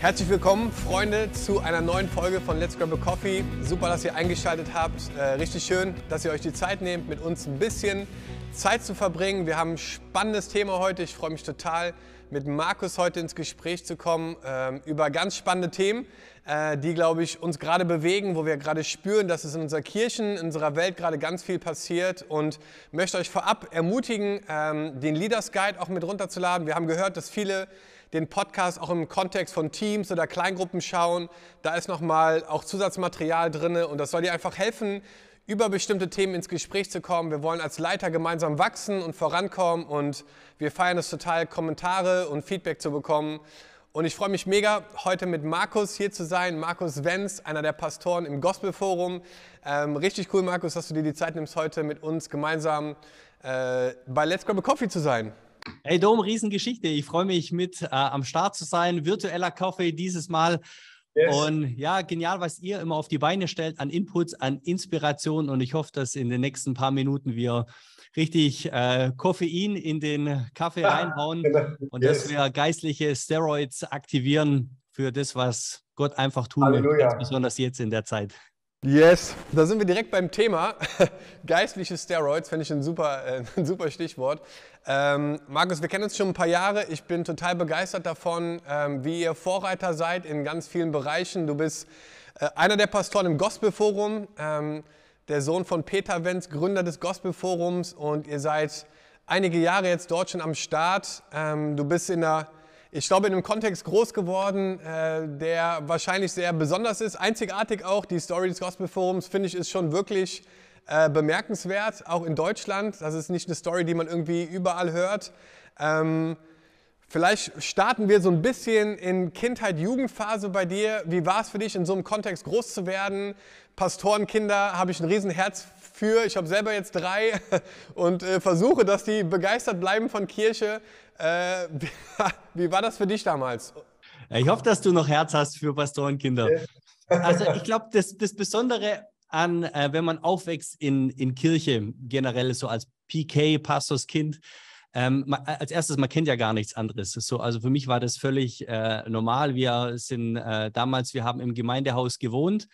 Herzlich willkommen, Freunde, zu einer neuen Folge von Let's Grab a Coffee. Super, dass ihr eingeschaltet habt. Äh, richtig schön, dass ihr euch die Zeit nehmt, mit uns ein bisschen Zeit zu verbringen. Wir haben ein spannendes Thema heute. Ich freue mich total, mit Markus heute ins Gespräch zu kommen äh, über ganz spannende Themen, äh, die, glaube ich, uns gerade bewegen, wo wir gerade spüren, dass es in unserer Kirchen, in unserer Welt gerade ganz viel passiert. Und möchte euch vorab ermutigen, ähm, den Leaders Guide auch mit runterzuladen. Wir haben gehört, dass viele den Podcast auch im Kontext von Teams oder Kleingruppen schauen. Da ist nochmal auch Zusatzmaterial drin und das soll dir einfach helfen, über bestimmte Themen ins Gespräch zu kommen. Wir wollen als Leiter gemeinsam wachsen und vorankommen und wir feiern es total, Kommentare und Feedback zu bekommen. Und ich freue mich mega, heute mit Markus hier zu sein. Markus Wenz, einer der Pastoren im Gospelforum. Ähm, richtig cool, Markus, dass du dir die Zeit nimmst, heute mit uns gemeinsam äh, bei Let's Grab a Coffee zu sein. Hey Dom, Riesengeschichte. Ich freue mich mit äh, am Start zu sein. Virtueller Kaffee dieses Mal. Yes. Und ja, genial, was ihr immer auf die Beine stellt an Inputs, an Inspiration. Und ich hoffe, dass in den nächsten paar Minuten wir richtig äh, Koffein in den Kaffee ah, reinhauen genau. und yes. dass wir geistliche Steroids aktivieren für das, was Gott einfach tun Halleluja. will, ganz besonders jetzt in der Zeit. Yes, da sind wir direkt beim Thema. Geistliche Steroids, finde ich ein super, äh, ein super Stichwort. Ähm, Markus, wir kennen uns schon ein paar Jahre. Ich bin total begeistert davon, ähm, wie ihr Vorreiter seid in ganz vielen Bereichen. Du bist äh, einer der Pastoren im Gospelforum, ähm, der Sohn von Peter Wenz, Gründer des Gospelforums und ihr seid einige Jahre jetzt dort schon am Start. Ähm, du bist in der ich glaube, in einem Kontext groß geworden, äh, der wahrscheinlich sehr besonders ist, einzigartig auch. Die Story des Gospel Forums, finde ich, ist schon wirklich äh, bemerkenswert, auch in Deutschland. Das ist nicht eine Story, die man irgendwie überall hört. Ähm, vielleicht starten wir so ein bisschen in Kindheit, Jugendphase bei dir. Wie war es für dich, in so einem Kontext groß zu werden? Pastorenkinder habe ich ein Riesenherz für. Ich habe selber jetzt drei und äh, versuche, dass die begeistert bleiben von Kirche. Äh, wie war das für dich damals? Ich hoffe, dass du noch Herz hast für Pastorenkinder. Also ich glaube, das, das Besondere an, äh, wenn man aufwächst in, in Kirche, generell so als PK, Pastorskind, ähm, als erstes, man kennt ja gar nichts anderes. So, also für mich war das völlig äh, normal. Wir sind äh, damals, wir haben im Gemeindehaus gewohnt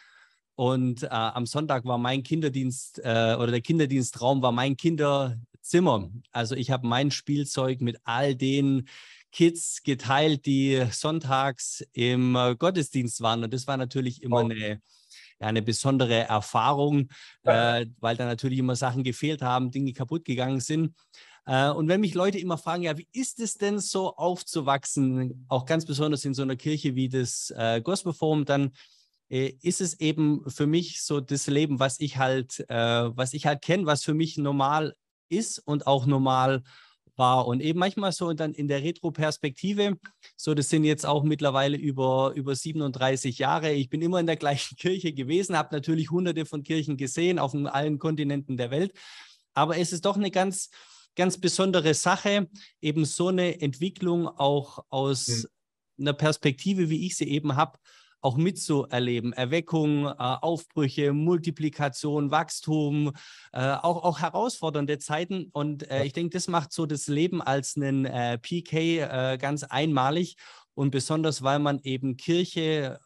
und äh, am Sonntag war mein Kinderdienst äh, oder der Kinderdienstraum war mein Kinderzimmer. Also ich habe mein Spielzeug mit all den Kids geteilt, die sonntags im äh, Gottesdienst waren. Und das war natürlich immer oh. eine, eine besondere Erfahrung, äh, weil da natürlich immer Sachen gefehlt haben, Dinge kaputt gegangen sind. Äh, und wenn mich Leute immer fragen, ja, wie ist es denn so aufzuwachsen, auch ganz besonders in so einer Kirche wie das äh, Gospelforum, dann äh, ist es eben für mich so das Leben, was ich halt, äh, was ich halt kenne, was für mich normal ist und auch normal war. Und eben manchmal so dann in der Retro-Perspektive, so das sind jetzt auch mittlerweile über, über 37 Jahre. Ich bin immer in der gleichen Kirche gewesen, habe natürlich hunderte von Kirchen gesehen auf allen Kontinenten der Welt. Aber es ist doch eine ganz, ganz besondere Sache, eben so eine Entwicklung auch aus mhm. einer Perspektive, wie ich sie eben habe, auch mitzuerleben. Erweckung, äh, Aufbrüche, Multiplikation, Wachstum, äh, auch, auch herausfordernde Zeiten. Und äh, ich denke, das macht so das Leben als einen PK ganz einmalig. Und besonders, weil man eben Kirche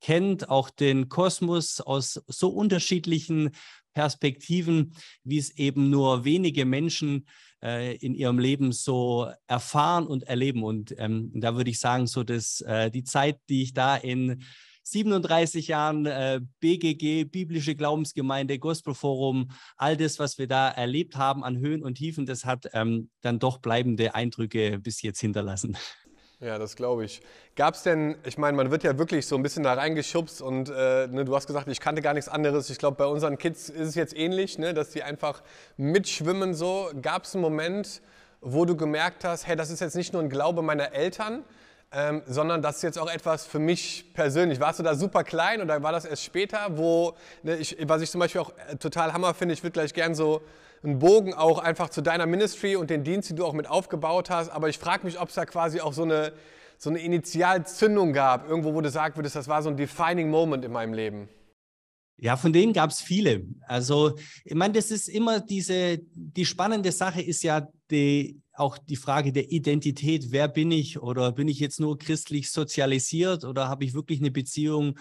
kennt, auch den Kosmos aus so unterschiedlichen Perspektiven, wie es eben nur wenige Menschen äh, in ihrem Leben so erfahren und erleben. Und ähm, da würde ich sagen, so dass äh, die Zeit, die ich da in 37 Jahren äh, BGG, biblische Glaubensgemeinde, Gospelforum, all das, was wir da erlebt haben an Höhen und Tiefen, das hat ähm, dann doch bleibende Eindrücke bis jetzt hinterlassen. Ja, das glaube ich. Gab es denn, ich meine, man wird ja wirklich so ein bisschen da reingeschubst und äh, ne, du hast gesagt, ich kannte gar nichts anderes. Ich glaube, bei unseren Kids ist es jetzt ähnlich, ne, dass die einfach mitschwimmen so. Gab es einen Moment, wo du gemerkt hast, hey, das ist jetzt nicht nur ein Glaube meiner Eltern, ähm, sondern das ist jetzt auch etwas für mich persönlich. Warst du da super klein oder war das erst später, wo, ne, ich, was ich zum Beispiel auch äh, total Hammer finde, ich würde gleich gern so einen Bogen auch einfach zu deiner Ministry und den Dienst, den du auch mit aufgebaut hast. Aber ich frage mich, ob es da quasi auch so eine, so eine Initialzündung gab, irgendwo, wo du sagen würdest, das war so ein defining Moment in meinem Leben. Ja, von denen gab es viele. Also, ich meine, das ist immer diese, die spannende Sache ist ja die, auch die Frage der Identität. Wer bin ich? Oder bin ich jetzt nur christlich sozialisiert oder habe ich wirklich eine Beziehung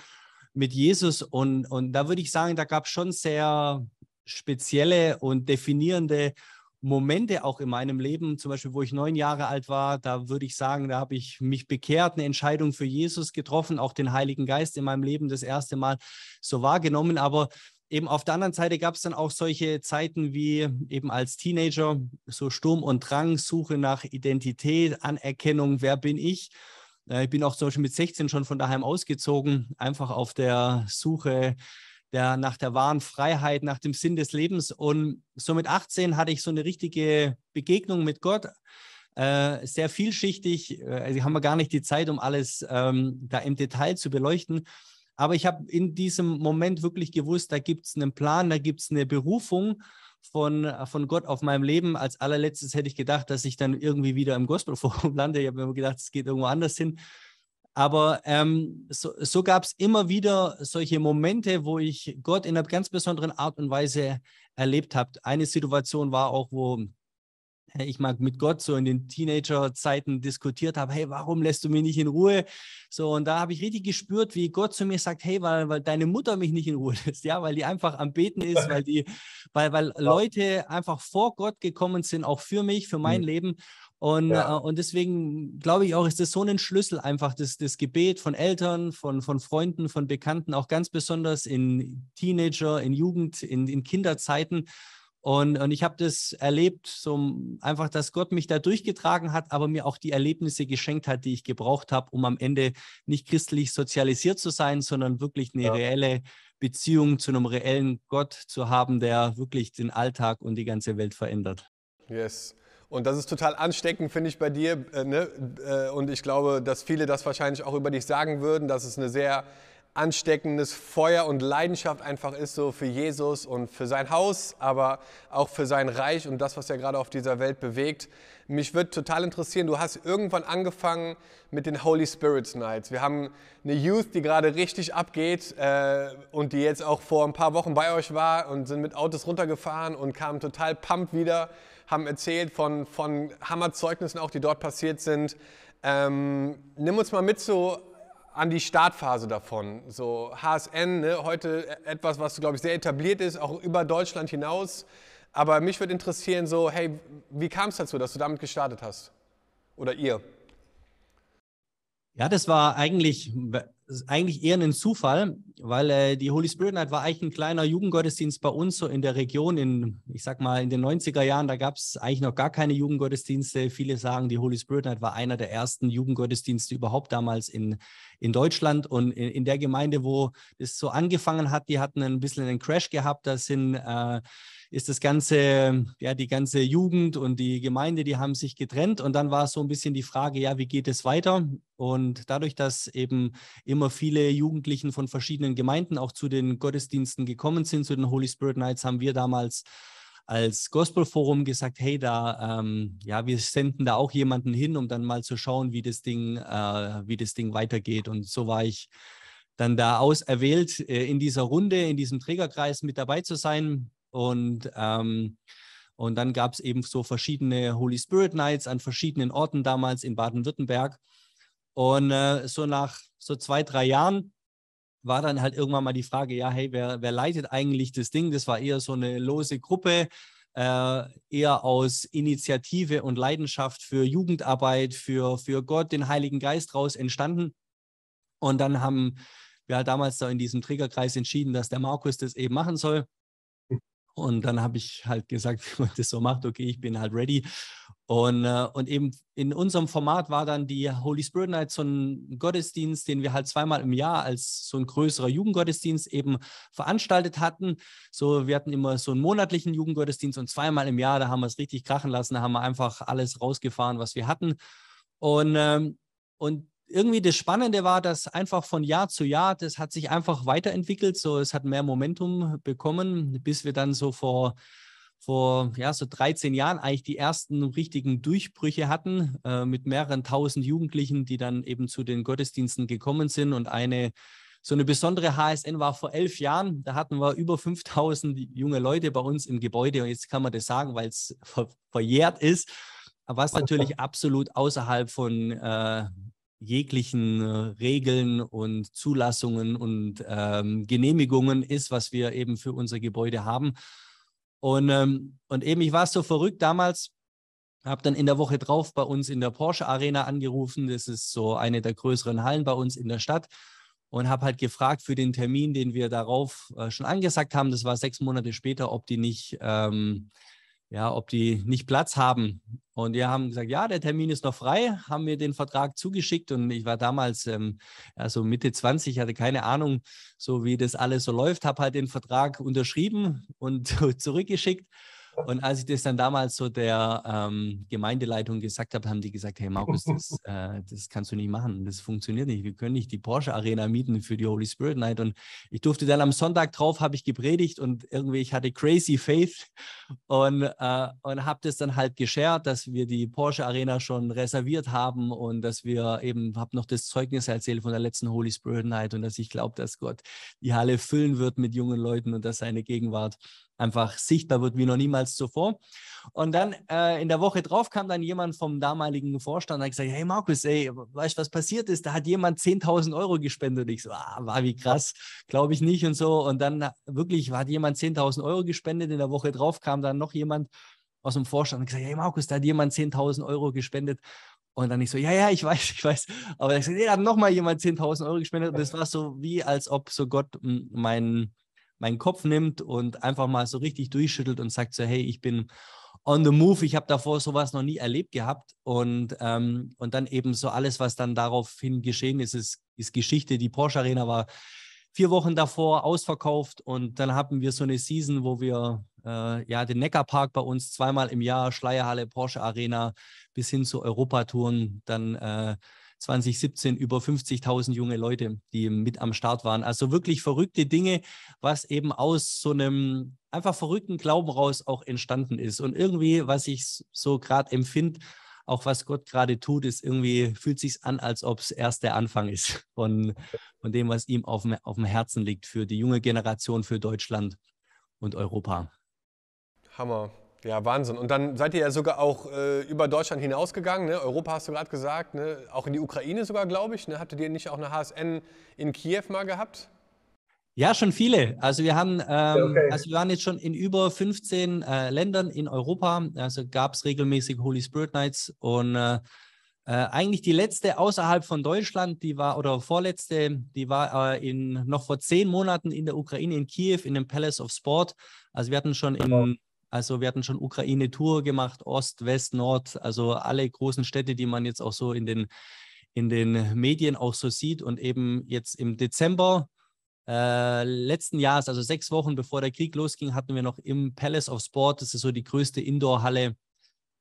mit Jesus? Und, und da würde ich sagen, da gab es schon sehr spezielle und definierende Momente auch in meinem Leben, zum Beispiel, wo ich neun Jahre alt war, da würde ich sagen, da habe ich mich bekehrt, eine Entscheidung für Jesus getroffen, auch den Heiligen Geist in meinem Leben das erste Mal so wahrgenommen. Aber eben auf der anderen Seite gab es dann auch solche Zeiten wie eben als Teenager, so Sturm und Drang, Suche nach Identität, Anerkennung, wer bin ich? Äh, ich bin auch zum Beispiel mit 16 schon von daheim ausgezogen, einfach auf der Suche der, nach der wahren Freiheit, nach dem Sinn des Lebens. Und so mit 18 hatte ich so eine richtige Begegnung mit Gott. Äh, sehr vielschichtig. Äh, also haben wir gar nicht die Zeit, um alles ähm, da im Detail zu beleuchten. Aber ich habe in diesem Moment wirklich gewusst, da gibt es einen Plan, da gibt es eine Berufung von, von Gott auf meinem Leben. Als allerletztes hätte ich gedacht, dass ich dann irgendwie wieder im Gospelforum lande. Ich habe mir gedacht, es geht irgendwo anders hin. Aber ähm, so, so gab es immer wieder solche Momente, wo ich Gott in einer ganz besonderen Art und Weise erlebt habe. Eine Situation war auch, wo ich mag mit Gott so in den Teenager-Zeiten diskutiert habe, hey, warum lässt du mich nicht in Ruhe? So, und da habe ich richtig gespürt, wie Gott zu mir sagt, hey, weil, weil deine Mutter mich nicht in Ruhe lässt, ja, weil die einfach am Beten ist, weil die, weil, weil Leute einfach vor Gott gekommen sind, auch für mich, für mein mhm. Leben. Und, ja. äh, und deswegen glaube ich auch, ist das so ein Schlüssel einfach, das, das Gebet von Eltern, von, von Freunden, von Bekannten, auch ganz besonders in Teenager, in Jugend, in, in Kinderzeiten. Und, und ich habe das erlebt, so einfach, dass Gott mich da durchgetragen hat, aber mir auch die Erlebnisse geschenkt hat, die ich gebraucht habe, um am Ende nicht christlich sozialisiert zu sein, sondern wirklich eine ja. reelle Beziehung zu einem reellen Gott zu haben, der wirklich den Alltag und die ganze Welt verändert. Yes. Und das ist total ansteckend, finde ich, bei dir. Äh, ne? äh, und ich glaube, dass viele das wahrscheinlich auch über dich sagen würden, dass es eine sehr ansteckendes Feuer und Leidenschaft einfach ist, so für Jesus und für sein Haus, aber auch für sein Reich und das, was er gerade auf dieser Welt bewegt. Mich würde total interessieren, du hast irgendwann angefangen mit den Holy Spirits Nights. Wir haben eine Youth, die gerade richtig abgeht äh, und die jetzt auch vor ein paar Wochen bei euch war und sind mit Autos runtergefahren und kamen total pumped wieder haben erzählt von, von Hammerzeugnissen auch, die dort passiert sind. Ähm, nimm uns mal mit so an die Startphase davon. So HSN, ne, heute etwas, was, glaube ich, sehr etabliert ist, auch über Deutschland hinaus. Aber mich würde interessieren, so, hey, wie kam es dazu, dass du damit gestartet hast? Oder ihr? Ja, das war eigentlich eigentlich eher ein Zufall, weil äh, die Holy Spirit Night war eigentlich ein kleiner Jugendgottesdienst bei uns so in der Region. In, ich sag mal, in den 90er Jahren, da gab es eigentlich noch gar keine Jugendgottesdienste. Viele sagen, die Holy Spirit Night war einer der ersten Jugendgottesdienste überhaupt damals in, in Deutschland. Und in, in der Gemeinde, wo es so angefangen hat, die hatten ein bisschen einen Crash gehabt. Da sind äh, ist das ganze, ja, die ganze Jugend und die Gemeinde, die haben sich getrennt. Und dann war es so ein bisschen die Frage, ja, wie geht es weiter? Und dadurch, dass eben immer viele Jugendlichen von verschiedenen Gemeinden auch zu den Gottesdiensten gekommen sind, zu den Holy Spirit Nights, haben wir damals als Gospelforum gesagt, hey, da, ähm, ja, wir senden da auch jemanden hin, um dann mal zu schauen, wie das Ding, äh, wie das Ding weitergeht. Und so war ich dann da auserwählt, äh, in dieser Runde, in diesem Trägerkreis mit dabei zu sein. Und, ähm, und dann gab es eben so verschiedene Holy Spirit Nights an verschiedenen Orten damals in Baden-Württemberg. Und äh, so nach so zwei, drei Jahren war dann halt irgendwann mal die Frage, ja, hey, wer, wer leitet eigentlich das Ding? Das war eher so eine lose Gruppe, äh, eher aus Initiative und Leidenschaft für Jugendarbeit, für, für Gott, den Heiligen Geist raus entstanden. Und dann haben wir halt damals da in diesem Trägerkreis entschieden, dass der Markus das eben machen soll. Und dann habe ich halt gesagt, wie man das so macht, okay, ich bin halt ready. Und, äh, und eben in unserem Format war dann die Holy Spirit Night so ein Gottesdienst, den wir halt zweimal im Jahr als so ein größerer Jugendgottesdienst eben veranstaltet hatten. So, wir hatten immer so einen monatlichen Jugendgottesdienst und zweimal im Jahr, da haben wir es richtig krachen lassen, da haben wir einfach alles rausgefahren, was wir hatten. Und, ähm, und irgendwie das Spannende war, dass einfach von Jahr zu Jahr, das hat sich einfach weiterentwickelt. So, es hat mehr Momentum bekommen, bis wir dann so vor, vor ja, so 13 Jahren eigentlich die ersten richtigen Durchbrüche hatten, äh, mit mehreren tausend Jugendlichen, die dann eben zu den Gottesdiensten gekommen sind. Und eine so eine besondere HSN war vor elf Jahren. Da hatten wir über 5000 junge Leute bei uns im Gebäude. Und jetzt kann man das sagen, weil es ver verjährt ist. Was natürlich absolut außerhalb von äh, jeglichen äh, Regeln und Zulassungen und ähm, Genehmigungen ist, was wir eben für unser Gebäude haben. Und, ähm, und eben, ich war so verrückt damals, habe dann in der Woche drauf bei uns in der Porsche Arena angerufen. Das ist so eine der größeren Hallen bei uns in der Stadt. Und habe halt gefragt für den Termin, den wir darauf äh, schon angesagt haben, das war sechs Monate später, ob die nicht ähm, ja, ob die nicht Platz haben. Und wir haben gesagt, ja, der Termin ist noch frei, haben mir den Vertrag zugeschickt und ich war damals ähm, also Mitte 20, hatte keine Ahnung, so wie das alles so läuft, habe halt den Vertrag unterschrieben und zurückgeschickt. Und als ich das dann damals so der ähm, Gemeindeleitung gesagt habe, haben die gesagt, hey Markus, das, äh, das kannst du nicht machen, das funktioniert nicht. Wir können nicht die Porsche Arena mieten für die Holy Spirit Night. Und ich durfte dann am Sonntag drauf, habe ich gepredigt und irgendwie, ich hatte crazy faith und, äh, und habe das dann halt geshared, dass wir die Porsche Arena schon reserviert haben und dass wir eben, habe noch das Zeugnis erzählt von der letzten Holy Spirit Night und dass ich glaube, dass Gott die Halle füllen wird mit jungen Leuten und dass seine Gegenwart einfach sichtbar wird wie noch niemals zuvor. Und dann äh, in der Woche drauf kam dann jemand vom damaligen Vorstand und hat gesagt, hey Markus, ey, weißt du, was passiert ist? Da hat jemand 10.000 Euro gespendet. Und ich so, ah, war wie krass, glaube ich nicht und so. Und dann wirklich hat jemand 10.000 Euro gespendet. In der Woche drauf kam dann noch jemand aus dem Vorstand und gesagt, hey Markus, da hat jemand 10.000 Euro gespendet. Und dann ich so, ja, ja, ich weiß, ich weiß. Aber ich so, nee, da hat nochmal jemand 10.000 Euro gespendet. Und das war so wie, als ob so Gott meinen meinen Kopf nimmt und einfach mal so richtig durchschüttelt und sagt so, hey, ich bin on the move, ich habe davor sowas noch nie erlebt gehabt und, ähm, und dann eben so alles, was dann daraufhin geschehen ist, ist, ist Geschichte. Die Porsche Arena war vier Wochen davor ausverkauft und dann haben wir so eine Season, wo wir äh, ja den Neckarpark bei uns zweimal im Jahr, Schleierhalle, Porsche Arena bis hin zu Europatouren dann äh, 2017 über 50.000 junge Leute, die mit am Start waren. Also wirklich verrückte Dinge, was eben aus so einem einfach verrückten Glauben raus auch entstanden ist. Und irgendwie, was ich so gerade empfinde, auch was Gott gerade tut, ist irgendwie, fühlt sich an, als ob es erst der Anfang ist von, von dem, was ihm auf auf dem Herzen liegt für die junge Generation, für Deutschland und Europa. Hammer. Ja, Wahnsinn. Und dann seid ihr ja sogar auch äh, über Deutschland hinausgegangen. Ne? Europa hast du gerade gesagt, ne? auch in die Ukraine sogar, glaube ich. Ne? Hattet ihr nicht auch eine HSN in Kiew mal gehabt? Ja, schon viele. Also wir haben, ähm, okay. also wir waren jetzt schon in über 15 äh, Ländern in Europa. Also gab es regelmäßig Holy Spirit Nights und äh, äh, eigentlich die letzte außerhalb von Deutschland, die war oder vorletzte, die war äh, in noch vor zehn Monaten in der Ukraine in Kiew in dem Palace of Sport. Also wir hatten schon in also wir hatten schon Ukraine-Tour gemacht, Ost, West, Nord, also alle großen Städte, die man jetzt auch so in den, in den Medien auch so sieht. Und eben jetzt im Dezember äh, letzten Jahres, also sechs Wochen bevor der Krieg losging, hatten wir noch im Palace of Sport, das ist so die größte Indoor-Halle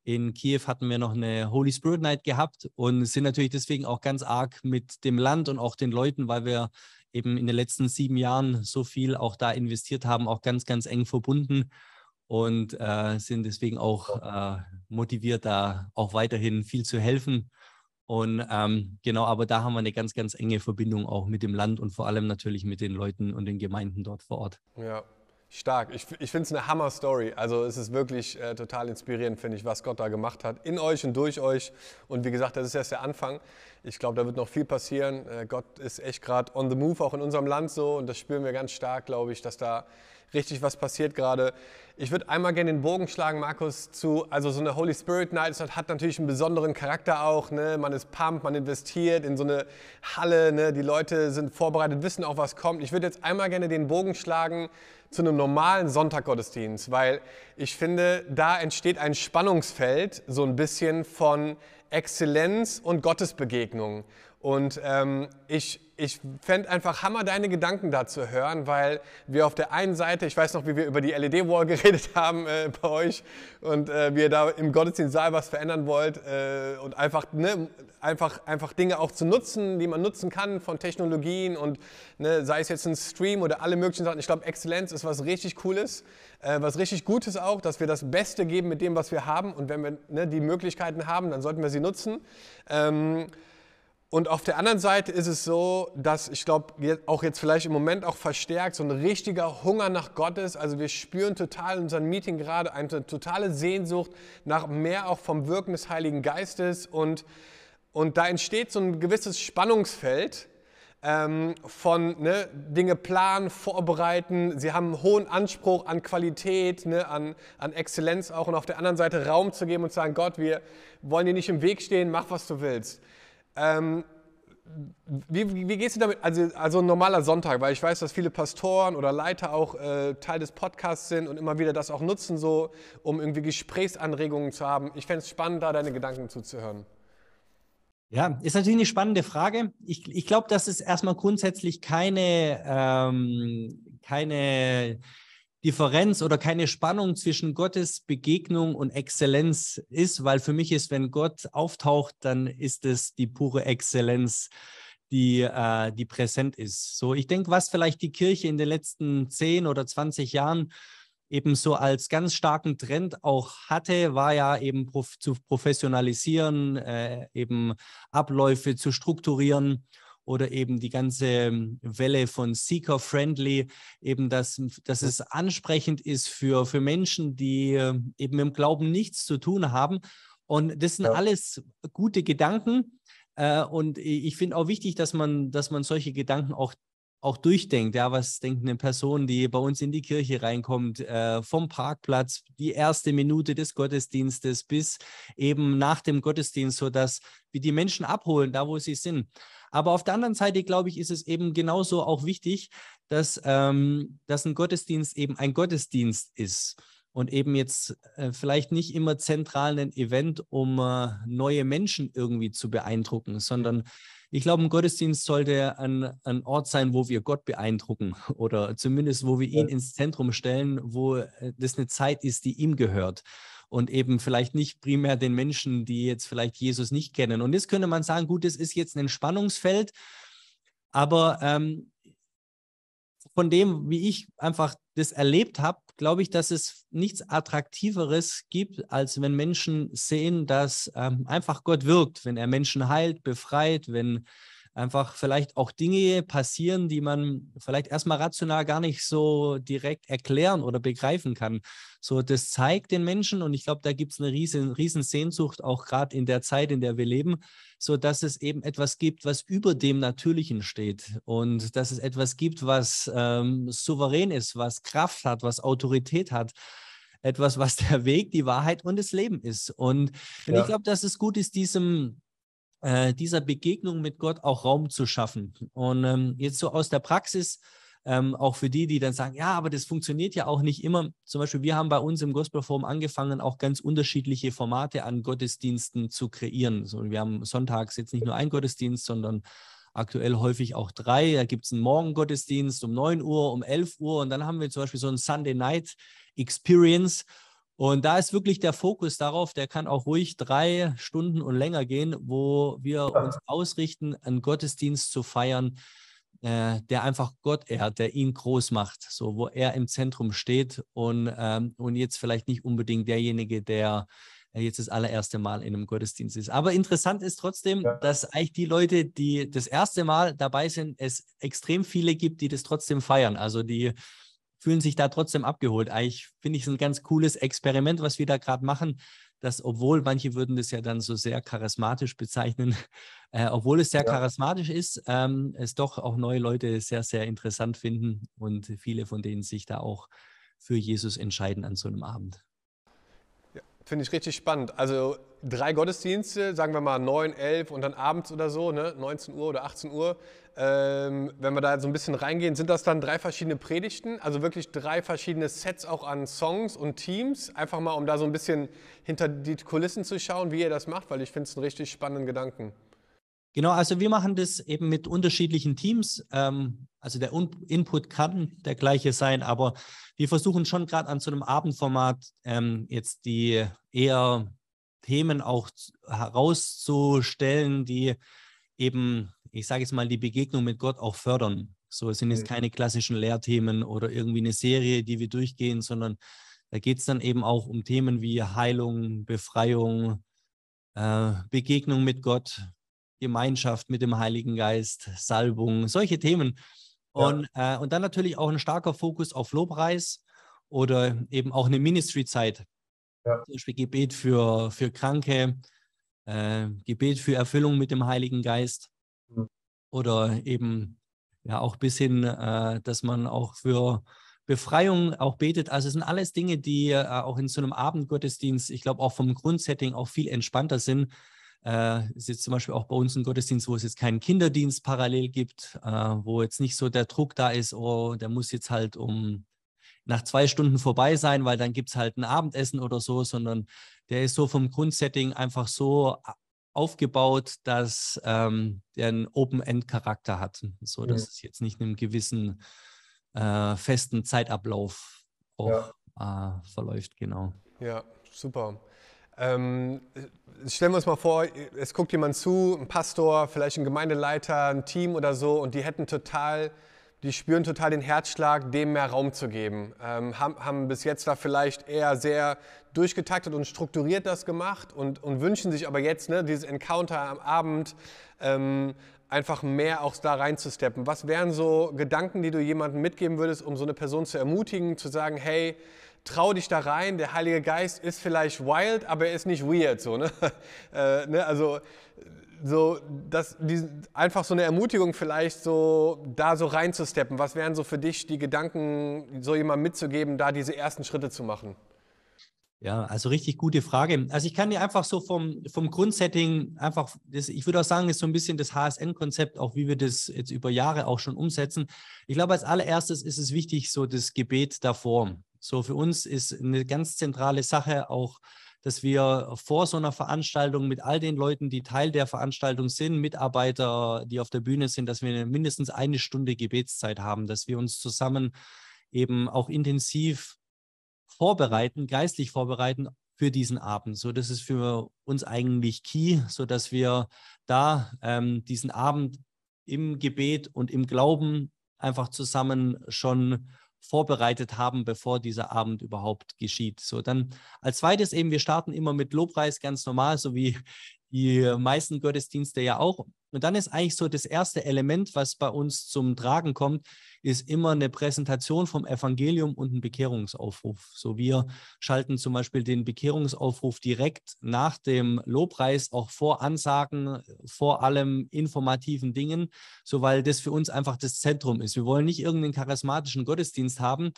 in Kiew, hatten wir noch eine Holy Spirit Night gehabt und sind natürlich deswegen auch ganz arg mit dem Land und auch den Leuten, weil wir eben in den letzten sieben Jahren so viel auch da investiert haben, auch ganz, ganz eng verbunden und äh, sind deswegen auch äh, motiviert, da auch weiterhin viel zu helfen. Und ähm, genau, aber da haben wir eine ganz, ganz enge Verbindung auch mit dem Land und vor allem natürlich mit den Leuten und den Gemeinden dort vor Ort. Ja, stark. Ich, ich finde es eine Hammer-Story. Also es ist wirklich äh, total inspirierend, finde ich, was Gott da gemacht hat. In euch und durch euch. Und wie gesagt, das ist erst der Anfang. Ich glaube, da wird noch viel passieren. Äh, Gott ist echt gerade on the move, auch in unserem Land so. Und das spüren wir ganz stark, glaube ich, dass da richtig was passiert gerade. Ich würde einmal gerne den Bogen schlagen, Markus, zu, also so eine Holy Spirit Night hat natürlich einen besonderen Charakter auch. Ne? Man ist pumped, man investiert in so eine Halle, ne? die Leute sind vorbereitet, wissen auch, was kommt. Ich würde jetzt einmal gerne den Bogen schlagen zu einem normalen Sonntaggottesdienst, weil ich finde, da entsteht ein Spannungsfeld so ein bisschen von Exzellenz und Gottesbegegnung. Und ähm, ich, ich fände einfach Hammer, deine Gedanken dazu hören, weil wir auf der einen Seite, ich weiß noch, wie wir über die LED-Wall geredet haben äh, bei euch und äh, wie ihr da im Gottesdienstsaal was verändern wollt äh, und einfach, ne, einfach, einfach Dinge auch zu nutzen, die man nutzen kann von Technologien und ne, sei es jetzt ein Stream oder alle möglichen Sachen. Ich glaube, Exzellenz ist was richtig Cooles, äh, was richtig Gutes auch, dass wir das Beste geben mit dem, was wir haben und wenn wir ne, die Möglichkeiten haben, dann sollten wir sie nutzen. Ähm, Und auf der anderen Seite ist es so, dass ich glaube, auch jetzt vielleicht im Moment auch verstärkt so ein richtiger Hunger nach Gott ist. Also wir spüren total in unserem Meeting gerade eine totale Sehnsucht nach mehr auch vom Wirken des Heiligen Geistes. Und, und da entsteht so ein gewisses Spannungsfeld ähm, von ne, Dinge planen, vorbereiten. Sie haben einen hohen Anspruch an Qualität, ne, an, an Exzellenz auch. Und auf der anderen Seite Raum zu geben und zu sagen, Gott, wir wollen dir nicht im Weg stehen, mach, was du willst. Ähm, wie, wie, gehst du damit? Also, also ein normaler Sonntag, weil ich weiß, dass viele Pastoren oder Leiter auch äh, Teil des Podcasts sind und immer wieder das auch nutzen, so, um irgendwie Gesprächsanregungen zu haben. Ich fände es spannend, da deine Gedanken zuzuhören. Ja, ist natürlich eine spannende Frage. Ich, ich glaube, dass es erstmal grundsätzlich keine, ähm, keine Differenz oder keine Spannung zwischen Gottes Begegnung und Exzellenz ist, weil für mich ist, wenn Gott auftaucht, dann ist es die pure Exzellenz, die, äh, die präsent ist. So, ich denke, was vielleicht die Kirche in den letzten 10 oder 20 Jahren eben so als ganz starken Trend auch hatte, war ja eben prof zu professionalisieren, äh, eben Abläufe zu strukturieren oder eben die ganze ähm, Welle von Seeker-Friendly, eben dass, dass es ansprechend ist für, für Menschen, die ähm, eben im Glauben nichts zu tun haben. Und das sind ja. alles gute Gedanken. Äh, und ich finde auch wichtig, dass man, dass man solche Gedanken auch auch durchdenkt. Ja, was denkt eine Person, die bei uns in die Kirche reinkommt, äh, vom Parkplatz, die erste Minute des Gottesdienstes bis eben nach dem Gottesdienst, sodass wir die Menschen abholen, da wo sie sind. Aber auf der anderen Seite, glaube ich, ist es eben genauso auch wichtig, dass, ähm, dass ein Gottesdienst eben ein Gottesdienst ist und eben jetzt äh, vielleicht nicht immer zentral ein Event, um äh, neue Menschen irgendwie zu beeindrucken, sondern ich glaube, ein Gottesdienst sollte ein, ein Ort sein, wo wir Gott beeindrucken oder zumindest, wo wir ihn ins Zentrum stellen, wo äh, das eine Zeit ist, die ihm gehört und eben vielleicht nicht primär den Menschen, die jetzt vielleicht Jesus nicht kennen. Und jetzt könnte man sagen, gut, das ist jetzt ein Spannungsfeld, aber ähm, von dem, wie ich einfach das erlebt habe, glaube ich, dass es nichts Attraktiveres gibt, als wenn Menschen sehen, dass ähm, einfach Gott wirkt, wenn er Menschen heilt, befreit, wenn einfach vielleicht auch Dinge passieren, die man vielleicht erstmal rational gar nicht so direkt erklären oder begreifen kann. So, das zeigt den Menschen und ich glaube, da gibt es eine riesen, riesen Sehnsucht, auch gerade in der Zeit, in der wir leben, so dass es eben etwas gibt, was über dem Natürlichen steht und dass es etwas gibt, was ähm, souverän ist, was Kraft hat, was Autorität hat etwas, was der Weg, die Wahrheit und das Leben ist. Und, ja. und ich glaube, dass es gut ist, diesem, äh, dieser Begegnung mit Gott auch Raum zu schaffen. Und ähm, jetzt so aus der Praxis, ähm, auch für die, die dann sagen, ja, aber das funktioniert ja auch nicht immer. Zum Beispiel, wir haben bei uns im Gospelforum angefangen, auch ganz unterschiedliche Formate an Gottesdiensten zu kreieren. So, wir haben sonntags jetzt nicht nur einen Gottesdienst, sondern aktuell häufig auch drei. Da gibt es einen Morgengottesdienst um 9 Uhr, um 11 Uhr und dann haben wir zum Beispiel so einen Sunday Night Experience, und da ist wirklich der Fokus darauf, der kann auch ruhig drei Stunden und länger gehen, wo wir uns ausrichten, einen Gottesdienst zu feiern, äh, der einfach Gott ehrt, der ihn groß macht, so wo er im Zentrum steht und, ähm, und jetzt vielleicht nicht unbedingt derjenige, der jetzt das allererste Mal in einem Gottesdienst ist. Aber interessant ist trotzdem, ja. dass eigentlich die Leute, die das erste Mal dabei sind, es extrem viele gibt, die das trotzdem feiern. Also die fühlen sich da trotzdem abgeholt. Eigentlich finde ich es ein ganz cooles Experiment, was wir da gerade machen, dass obwohl manche würden das ja dann so sehr charismatisch bezeichnen, äh, obwohl es sehr ja. charismatisch ist, ähm, es doch auch neue Leute sehr, sehr interessant finden und viele von denen sich da auch für Jesus entscheiden an so einem Abend. Ja, finde ich richtig spannend. Also drei Gottesdienste, sagen wir mal 9, 11 und dann abends oder so, ne, 19 Uhr oder 18 Uhr. Ähm, wenn wir da so ein bisschen reingehen, sind das dann drei verschiedene Predigten, also wirklich drei verschiedene Sets auch an Songs und Teams, einfach mal, um da so ein bisschen hinter die Kulissen zu schauen, wie ihr das macht, weil ich finde es einen richtig spannenden Gedanken. Genau, also wir machen das eben mit unterschiedlichen Teams. Ähm, also der Input kann der gleiche sein, aber wir versuchen schon gerade an so einem Abendformat ähm, jetzt die eher Themen auch herauszustellen, die eben ich sage jetzt mal, die Begegnung mit Gott auch fördern. So, es sind jetzt keine klassischen Lehrthemen oder irgendwie eine Serie, die wir durchgehen, sondern da geht es dann eben auch um Themen wie Heilung, Befreiung, äh, Begegnung mit Gott, Gemeinschaft mit dem Heiligen Geist, Salbung, solche Themen. Und, ja. äh, und dann natürlich auch ein starker Fokus auf Lobpreis oder eben auch eine Ministry-Zeit. Ja. Zum Beispiel Gebet für, für Kranke, äh, Gebet für Erfüllung mit dem Heiligen Geist. Oder eben ja auch bis hin, äh, dass man auch für Befreiung auch betet. Also es sind alles Dinge, die äh, auch in so einem Abendgottesdienst, ich glaube auch vom Grundsetting auch viel entspannter sind. Äh, ist jetzt zum Beispiel auch bei uns ein Gottesdienst, wo es jetzt keinen Kinderdienst parallel gibt, äh, wo jetzt nicht so der Druck da ist, oh, der muss jetzt halt um nach zwei Stunden vorbei sein, weil dann gibt es halt ein Abendessen oder so, sondern der ist so vom Grundsetting einfach so aufgebaut, dass ähm, der einen Open-End-Charakter hat, so dass mhm. es jetzt nicht einem gewissen äh, festen Zeitablauf auch ja. äh, verläuft, genau. Ja, super. Ähm, stellen wir uns mal vor, es guckt jemand zu, ein Pastor, vielleicht ein Gemeindeleiter, ein Team oder so, und die hätten total, die spüren total den Herzschlag, dem mehr Raum zu geben. Ähm, haben, haben bis jetzt da vielleicht eher sehr durchgetaktet und strukturiert das gemacht und, und wünschen sich aber jetzt ne, dieses Encounter am Abend ähm, einfach mehr auch da reinzusteppen. Was wären so Gedanken, die du jemandem mitgeben würdest, um so eine Person zu ermutigen, zu sagen, hey, trau dich da rein, der Heilige Geist ist vielleicht wild, aber er ist nicht weird. So, ne? äh, ne? Also so, das, die, einfach so eine Ermutigung vielleicht so da so reinzusteppen. Was wären so für dich die Gedanken, so jemandem mitzugeben, da diese ersten Schritte zu machen? Ja, also richtig gute Frage. Also ich kann dir einfach so vom, vom Grundsetting einfach, das, ich würde auch sagen, ist so ein bisschen das HSN-Konzept, auch wie wir das jetzt über Jahre auch schon umsetzen. Ich glaube, als allererstes ist es wichtig, so das Gebet davor. So für uns ist eine ganz zentrale Sache auch, dass wir vor so einer Veranstaltung mit all den Leuten, die Teil der Veranstaltung sind, Mitarbeiter, die auf der Bühne sind, dass wir mindestens eine Stunde Gebetszeit haben, dass wir uns zusammen eben auch intensiv vorbereiten, geistlich vorbereiten für diesen Abend. So, das ist für uns eigentlich key, so dass wir da ähm, diesen Abend im Gebet und im Glauben einfach zusammen schon vorbereitet haben, bevor dieser Abend überhaupt geschieht. So, dann als zweites eben, wir starten immer mit Lobpreis ganz normal, so wie die meisten Gottesdienste ja auch. Und dann ist eigentlich so das erste Element, was bei uns zum Tragen kommt, ist immer eine Präsentation vom Evangelium und ein Bekehrungsaufruf. So wir schalten zum Beispiel den Bekehrungsaufruf direkt nach dem Lobpreis auch vor Ansagen, vor allem informativen Dingen, so weil das für uns einfach das Zentrum ist. Wir wollen nicht irgendeinen charismatischen Gottesdienst haben,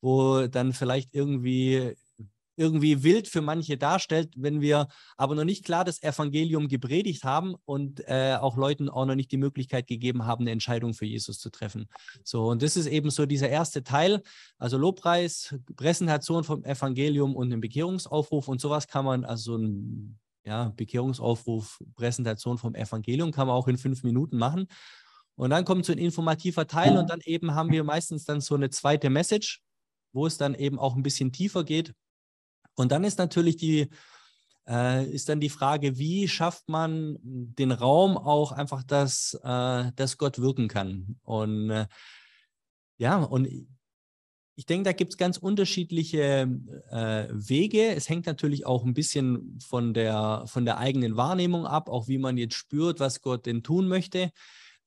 wo dann vielleicht irgendwie irgendwie wild für manche darstellt, wenn wir aber noch nicht klar das Evangelium gepredigt haben und äh, auch Leuten auch noch nicht die Möglichkeit gegeben haben, eine Entscheidung für Jesus zu treffen. So, und das ist eben so dieser erste Teil, also Lobpreis, Präsentation vom Evangelium und den Bekehrungsaufruf und sowas kann man, also ein ja, Bekehrungsaufruf, Präsentation vom Evangelium kann man auch in fünf Minuten machen. Und dann kommt so ein informativer Teil und dann eben haben wir meistens dann so eine zweite Message, wo es dann eben auch ein bisschen tiefer geht und dann ist natürlich die, äh, ist dann die Frage, wie schafft man den Raum auch einfach, dass, äh, dass Gott wirken kann. Und äh, ja, und ich denke, da gibt es ganz unterschiedliche äh, Wege. Es hängt natürlich auch ein bisschen von der, von der eigenen Wahrnehmung ab, auch wie man jetzt spürt, was Gott denn tun möchte.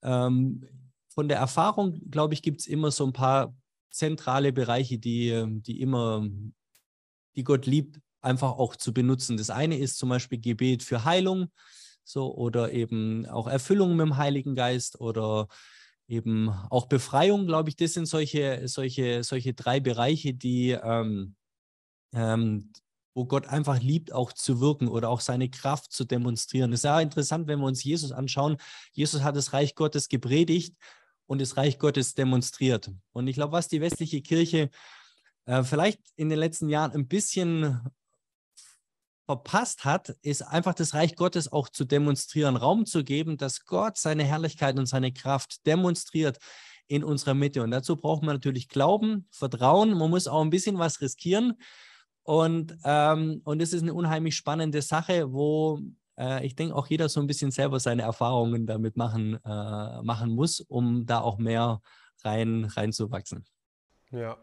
Ähm, von der Erfahrung, glaube ich, gibt es immer so ein paar zentrale Bereiche, die, die immer die Gott liebt, einfach auch zu benutzen. Das eine ist zum Beispiel Gebet für Heilung, so oder eben auch Erfüllung mit dem Heiligen Geist oder eben auch Befreiung, glaube ich, das sind solche, solche, solche drei Bereiche, die ähm, ähm, wo Gott einfach liebt, auch zu wirken oder auch seine Kraft zu demonstrieren. Das ist ja interessant, wenn wir uns Jesus anschauen. Jesus hat das Reich Gottes gepredigt und das Reich Gottes demonstriert. Und ich glaube, was die westliche Kirche äh, vielleicht in den letzten Jahren ein bisschen verpasst hat, ist einfach das Reich Gottes auch zu demonstrieren, Raum zu geben, dass Gott seine Herrlichkeit und seine Kraft demonstriert in unserer Mitte. Und dazu braucht man natürlich Glauben, Vertrauen. Man muss auch ein bisschen was riskieren. Und, ähm, und das ist eine unheimlich spannende Sache, wo äh, ich denke, auch jeder so ein bisschen selber seine Erfahrungen damit machen, äh, machen muss, um da auch mehr rein, reinzuwachsen. Ja,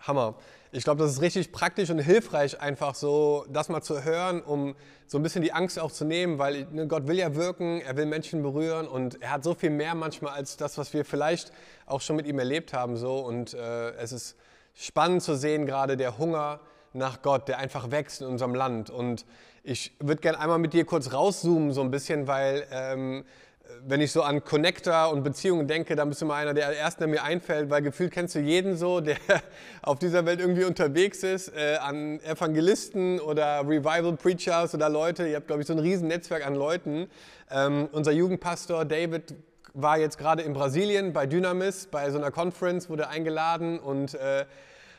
Hammer. Ich glaube, das ist richtig praktisch und hilfreich, einfach so das mal zu hören, um so ein bisschen die Angst auch zu nehmen, weil ne, Gott will ja wirken, er will Menschen berühren und er hat so viel mehr manchmal als das, was wir vielleicht auch schon mit ihm erlebt haben. So. Und äh, es ist spannend zu sehen, gerade der Hunger nach Gott, der einfach wächst in unserem Land. Und ich würde gerne einmal mit dir kurz rauszoomen, so ein bisschen, weil ähm, wenn ich so an Connector und Beziehungen denke, dann bist du mal einer der ersten, der mir einfällt, weil gefühlt kennst du jeden so, der auf dieser Welt irgendwie unterwegs ist, äh, an Evangelisten oder Revival Preachers oder Leute. Ihr habt, glaube ich, so ein riesen Netzwerk an Leuten. Ähm, unser Jugendpastor David war jetzt gerade in Brasilien bei Dynamis, bei so einer Conference, wurde eingeladen und äh,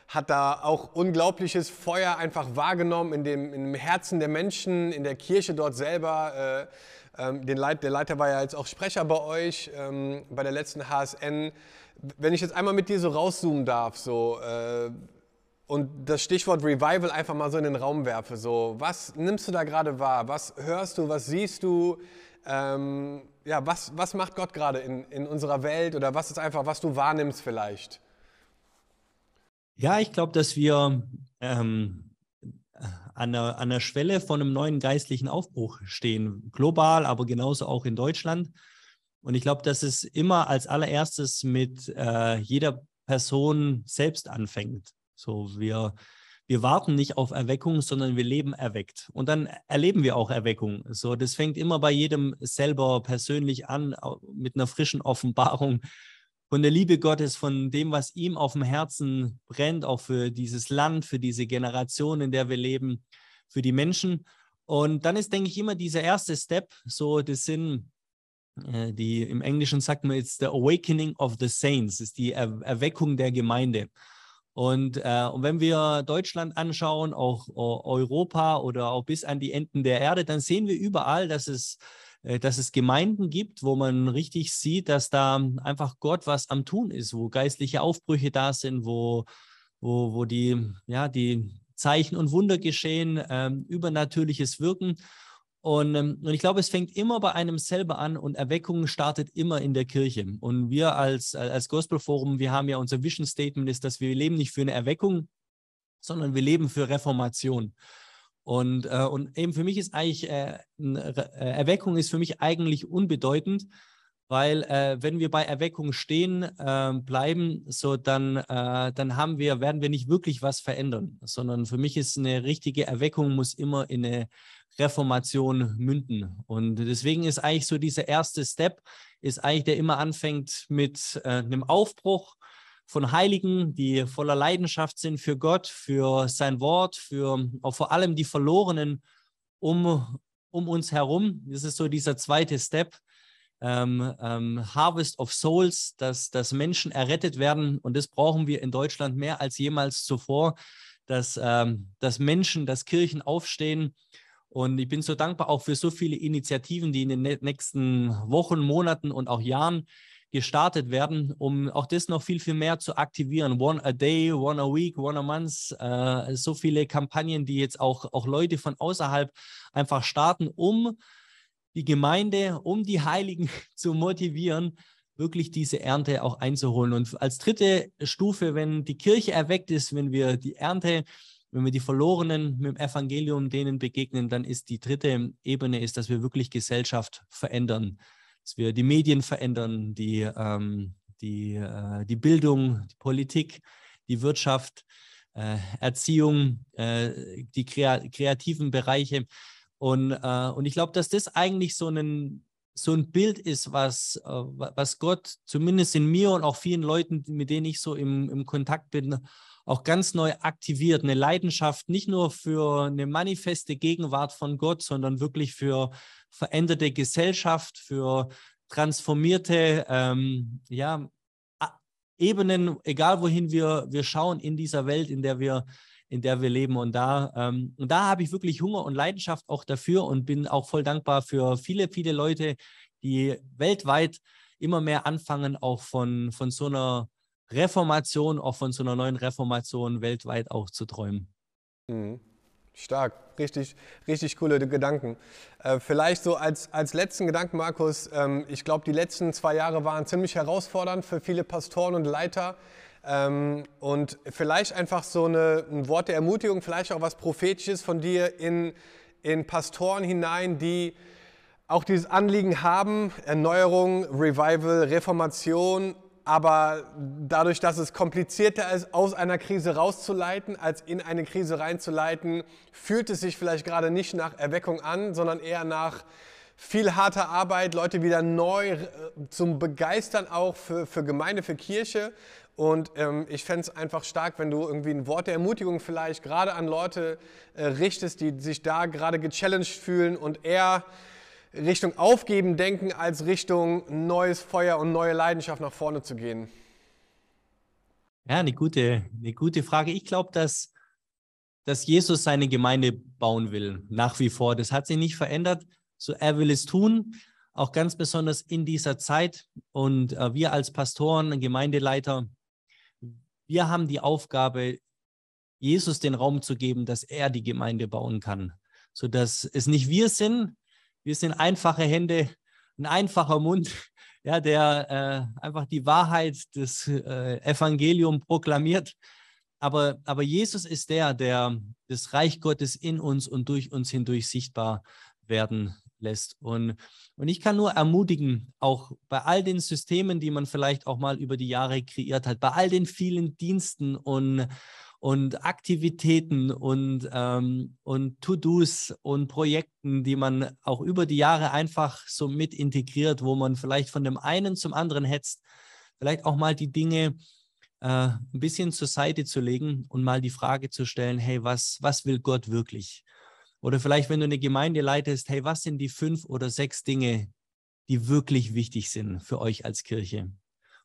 hat da auch unglaubliches Feuer einfach wahrgenommen in dem, in dem Herzen der Menschen, in der Kirche dort selber. Äh, ähm, Leit, der Leiter war ja jetzt auch Sprecher bei euch ähm, bei der letzten HSN. Wenn ich jetzt einmal mit dir so rauszoomen darf, so äh, und das Stichwort Revival einfach mal so in den Raum werfe, so was nimmst du da gerade wahr? Was hörst du? Was siehst du? Ähm, ja, was, was macht Gott gerade in, in unserer Welt oder was ist einfach, was du wahrnimmst vielleicht? Ja, ich glaube, dass wir ähm, an der, an der Schwelle von einem neuen geistlichen Aufbruch stehen, global, aber genauso auch in Deutschland. Und ich glaube, dass es immer als allererstes mit äh, jeder Person selbst anfängt. So, wir, wir warten nicht auf Erweckung, sondern wir leben erweckt. Und dann erleben wir auch Erweckung. So, das fängt immer bei jedem selber persönlich an, mit einer frischen Offenbarung von der Liebe Gottes, von dem, was ihm auf dem Herzen brennt, auch für dieses Land, für diese Generation, in der wir leben, für die Menschen. Und dann ist, denke ich, immer dieser erste Step, so das sind äh, die im Englischen sagt man jetzt the awakening of the saints, ist die er Erweckung der Gemeinde. Und, äh, und wenn wir Deutschland anschauen, auch Europa oder auch bis an die Enden der Erde, dann sehen wir überall, dass es äh, dass es Gemeinden gibt, wo man richtig sieht, dass da einfach Gott was am Tun ist, wo geistliche Aufbrüche da sind, wo, wo, wo die, ja, die Zeichen und Wunder geschehen, ähm, übernatürliches Wirken. Und, ähm, und ich glaube, es fängt immer bei einem selber an und Erweckung startet immer in der Kirche. Und wir als, als Gospelforum, wir haben ja unser Vision Statement ist, dass wir leben nicht für eine Erweckung, sondern wir leben für Reformation. Und, äh, und eben für mich ist eigentlich, äh, äh, Erweckung ist für mich eigentlich unbedeutend, weil äh, wenn wir bei Erweckung stehen äh, bleiben, so dann, äh, dann haben wir, werden wir nicht wirklich was verändern, sondern für mich ist eine richtige Erweckung muss immer in eine Reformation münden. Und deswegen ist eigentlich so dieser erste Step, ist eigentlich, der immer anfängt mit einem Aufbruch, von Heiligen, die voller Leidenschaft sind für Gott, für sein Wort, für auch vor allem die Verlorenen um, um uns herum. Das ist so dieser zweite Step. Ähm, ähm, Harvest of Souls, dass, dass Menschen errettet werden. Und das brauchen wir in Deutschland mehr als jemals zuvor, dass, ähm, dass Menschen, dass Kirchen aufstehen. Und ich bin so dankbar auch für so viele Initiativen, die in den nächsten Wochen, Monaten und auch Jahren gestartet werden, um auch das noch viel, viel mehr zu aktivieren. One a day, one a week, one a month. Äh, so viele Kampagnen, die jetzt auch, auch Leute von außerhalb einfach starten, um die Gemeinde, um die Heiligen zu motivieren, wirklich diese Ernte auch einzuholen. Und als dritte Stufe, wenn die Kirche erweckt ist, wenn wir die Ernte, wenn wir die Verlorenen mit dem Evangelium denen begegnen, dann ist die dritte Ebene, ist, dass wir wirklich Gesellschaft verändern dass wir die Medien verändern, die, ähm, die, äh, die Bildung, die Politik, die Wirtschaft, äh, Erziehung, äh, die krea kreativen Bereiche. Und, äh, und ich glaube, dass das eigentlich so ein, so ein Bild ist, was, äh, was Gott zumindest in mir und auch vielen Leuten, mit denen ich so im, im Kontakt bin, auch ganz neu aktiviert. Eine Leidenschaft nicht nur für eine manifeste Gegenwart von Gott, sondern wirklich für veränderte Gesellschaft, für transformierte ähm, ja, Ebenen, egal wohin wir, wir schauen in dieser Welt, in der wir, in der wir leben. Und da, ähm, und da habe ich wirklich Hunger und Leidenschaft auch dafür und bin auch voll dankbar für viele, viele Leute, die weltweit immer mehr anfangen, auch von, von so einer Reformation, auch von so einer neuen Reformation weltweit auch zu träumen. Mhm. Stark, richtig, richtig coole Gedanken. Äh, vielleicht so als, als letzten Gedanken, Markus, ähm, ich glaube, die letzten zwei Jahre waren ziemlich herausfordernd für viele Pastoren und Leiter. Ähm, und vielleicht einfach so eine, ein Wort der Ermutigung, vielleicht auch was Prophetisches von dir in, in Pastoren hinein, die auch dieses Anliegen haben, Erneuerung, Revival, Reformation, aber dadurch, dass es komplizierter ist, aus einer Krise rauszuleiten, als in eine Krise reinzuleiten, fühlt es sich vielleicht gerade nicht nach Erweckung an, sondern eher nach viel harter Arbeit, Leute wieder neu äh, zum Begeistern auch für, für Gemeinde, für Kirche. Und ähm, ich fände es einfach stark, wenn du irgendwie ein Wort der Ermutigung vielleicht gerade an Leute äh, richtest, die sich da gerade gechallenged fühlen und eher Richtung Aufgeben denken, als Richtung neues Feuer und neue Leidenschaft nach vorne zu gehen. Ja, eine gute, eine gute Frage. Ich glaube, dass, dass Jesus seine Gemeinde bauen will, nach wie vor. Das hat sich nicht verändert. So, er will es tun, auch ganz besonders in dieser Zeit. Und äh, wir als Pastoren, Gemeindeleiter, wir haben die Aufgabe, Jesus den Raum zu geben, dass er die Gemeinde bauen kann, sodass es nicht wir sind, wir sind einfache Hände, ein einfacher Mund, ja, der äh, einfach die Wahrheit des äh, Evangelium proklamiert. Aber, aber Jesus ist der, der das Reich Gottes in uns und durch uns hindurch sichtbar werden lässt. Und, und ich kann nur ermutigen, auch bei all den Systemen, die man vielleicht auch mal über die Jahre kreiert hat, bei all den vielen Diensten und, und Aktivitäten und, ähm, und To-Dos und Projekten, die man auch über die Jahre einfach so mit integriert, wo man vielleicht von dem einen zum anderen hetzt, vielleicht auch mal die Dinge äh, ein bisschen zur Seite zu legen und mal die Frage zu stellen, hey, was, was will Gott wirklich? Oder vielleicht, wenn du eine Gemeinde leitest, hey, was sind die fünf oder sechs Dinge, die wirklich wichtig sind für euch als Kirche?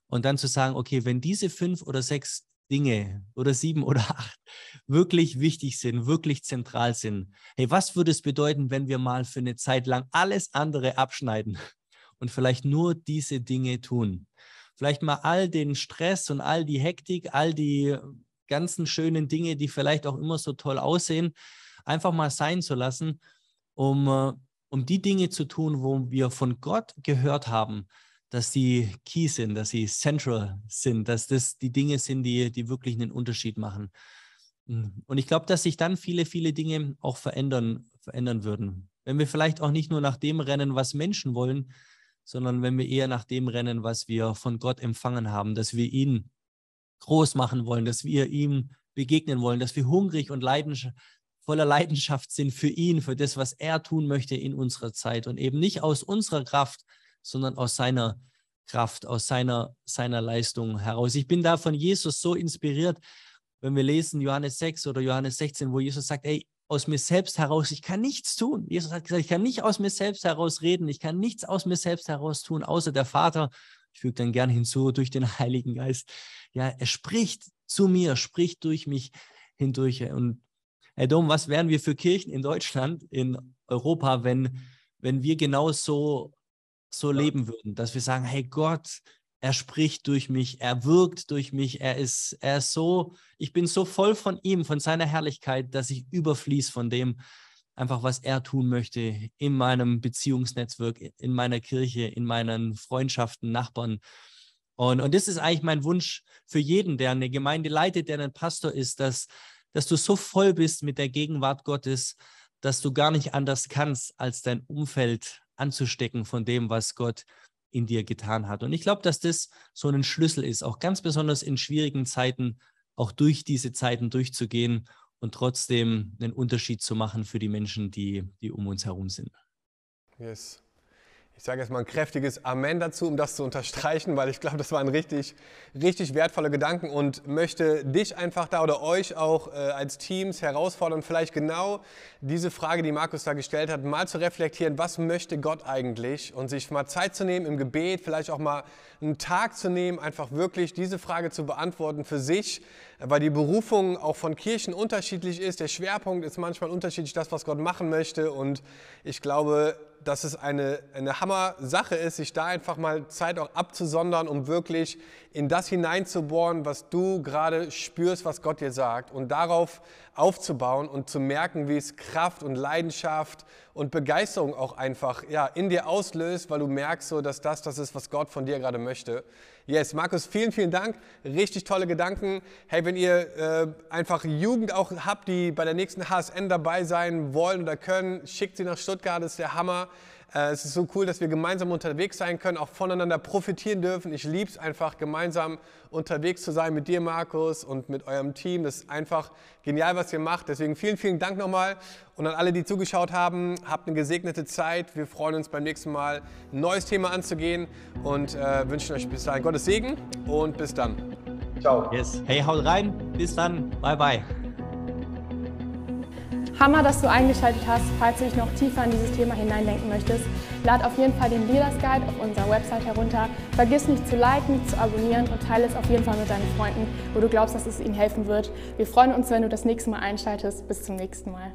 Und dann zu sagen, okay, wenn diese fünf oder sechs Dinge oder sieben oder acht wirklich wichtig sind, wirklich zentral sind, hey, was würde es bedeuten, wenn wir mal für eine Zeit lang alles andere abschneiden und vielleicht nur diese Dinge tun? Vielleicht mal all den Stress und all die Hektik, all die ganzen schönen Dinge, die vielleicht auch immer so toll aussehen, einfach mal sein zu lassen, um, äh, um die Dinge zu tun, wo wir von Gott gehört haben, dass sie key sind, dass sie central sind, dass das die Dinge sind, die, die wirklich einen Unterschied machen. Hm, und ich glaube, dass sich dann viele, viele Dinge auch verändern, verändern würden. Wenn wir vielleicht auch nicht nur nach dem rennen, was Menschen wollen, sondern wenn wir eher nach dem rennen, was wir von Gott empfangen haben, dass wir ihn groß machen wollen, dass wir ihm begegnen wollen, dass wir hungrig und voller Leidenschaft sind für ihn, für das, was er tun möchte in unserer Zeit und eben nicht aus unserer Kraft, sondern aus seiner Kraft, aus seiner, seiner Leistung heraus. Ich bin da von Jesus so inspiriert, wenn wir lesen Johannes 6 oder Johannes 16, wo Jesus sagt, ey, aus mir selbst heraus, ich kann nichts tun. Jesus hat gesagt, ich kann nicht aus mir selbst heraus reden, ich kann nichts aus mir selbst heraus tun, außer der Vater. Ich füge dann gern hinzu durch den Heiligen Geist. Ja, er spricht zu mir, spricht durch mich hindurch. Und Herr Dom, was wären wir für Kirchen in Deutschland, in Europa, wenn, wenn wir genau so, so leben würden, dass wir sagen, hey Gott, er spricht durch mich, er wirkt durch mich, er ist, er ist so, ich bin so voll von ihm, von seiner Herrlichkeit, dass ich überfließe von dem, einfach was er tun möchte in meinem Beziehungsnetzwerk, in meiner Kirche, in meinen Freundschaften, Nachbarn. Und, und das ist eigentlich mein Wunsch für jeden, der eine Gemeinde leitet, der ein Pastor ist, dass, dass du so voll bist mit der Gegenwart Gottes, dass du gar nicht anders kannst, als dein Umfeld anzustecken von dem, was Gott in dir getan hat. Und ich glaube, dass das so ein Schlüssel ist, auch ganz besonders in schwierigen Zeiten, auch durch diese Zeiten durchzugehen und trotzdem einen Unterschied zu machen für die Menschen, die, die um uns herum sind. Yes. Ich sage jetzt mal ein kräftiges Amen dazu, um das zu unterstreichen, weil ich glaube, das waren richtig, richtig wertvolle Gedanken und möchte dich einfach da oder euch auch äh, als Teams herausfordern, vielleicht genau diese Frage, die Markus da gestellt hat, mal zu reflektieren, was möchte Gott eigentlich und sich mal Zeit zu nehmen im Gebet, vielleicht auch mal einen Tag zu nehmen, einfach wirklich diese Frage zu beantworten für sich, weil die Berufung auch von Kirchen unterschiedlich ist. Der Schwerpunkt ist manchmal unterschiedlich, das, was Gott machen möchte und ich glaube, dass es eine, eine Hammer-Sache ist, sich da einfach mal Zeit auch abzusondern, um wirklich in das hineinzubohren, was du gerade spürst, was Gott dir sagt und darauf aufzubauen und zu merken, wie es Kraft und Leidenschaft und Begeisterung auch einfach ja, in dir auslöst, weil du merkst, so, dass das das ist, was Gott von dir gerade möchte. Yes, Markus, vielen, vielen Dank. Richtig tolle Gedanken. Hey, wenn ihr äh, einfach Jugend auch habt, die bei der nächsten HSN dabei sein wollen oder können, schickt sie nach Stuttgart, das ist der Hammer. Äh, es ist so cool, dass wir gemeinsam unterwegs sein können, auch voneinander profitieren dürfen. Ich liebe es einfach, gemeinsam unterwegs zu sein mit dir, Markus, und mit eurem Team. Das ist einfach genial, was ihr macht. Deswegen vielen, vielen Dank nochmal. Und an alle, die zugeschaut haben, habt eine gesegnete Zeit. Wir freuen uns beim nächsten Mal, ein neues Thema anzugehen und äh, wünschen euch bis dahin Gottes Segen und bis dann. Ciao. Yes. Hey, haut rein. Bis dann. Bye, bye. Hammer, dass du eingeschaltet hast. Falls du dich noch tiefer in dieses Thema hineindenken möchtest, lad auf jeden Fall den Leaders Guide auf unserer Website herunter. Vergiss nicht zu liken, zu abonnieren und teile es auf jeden Fall mit deinen Freunden, wo du glaubst, dass es ihnen helfen wird. Wir freuen uns, wenn du das nächste Mal einschaltest. Bis zum nächsten Mal.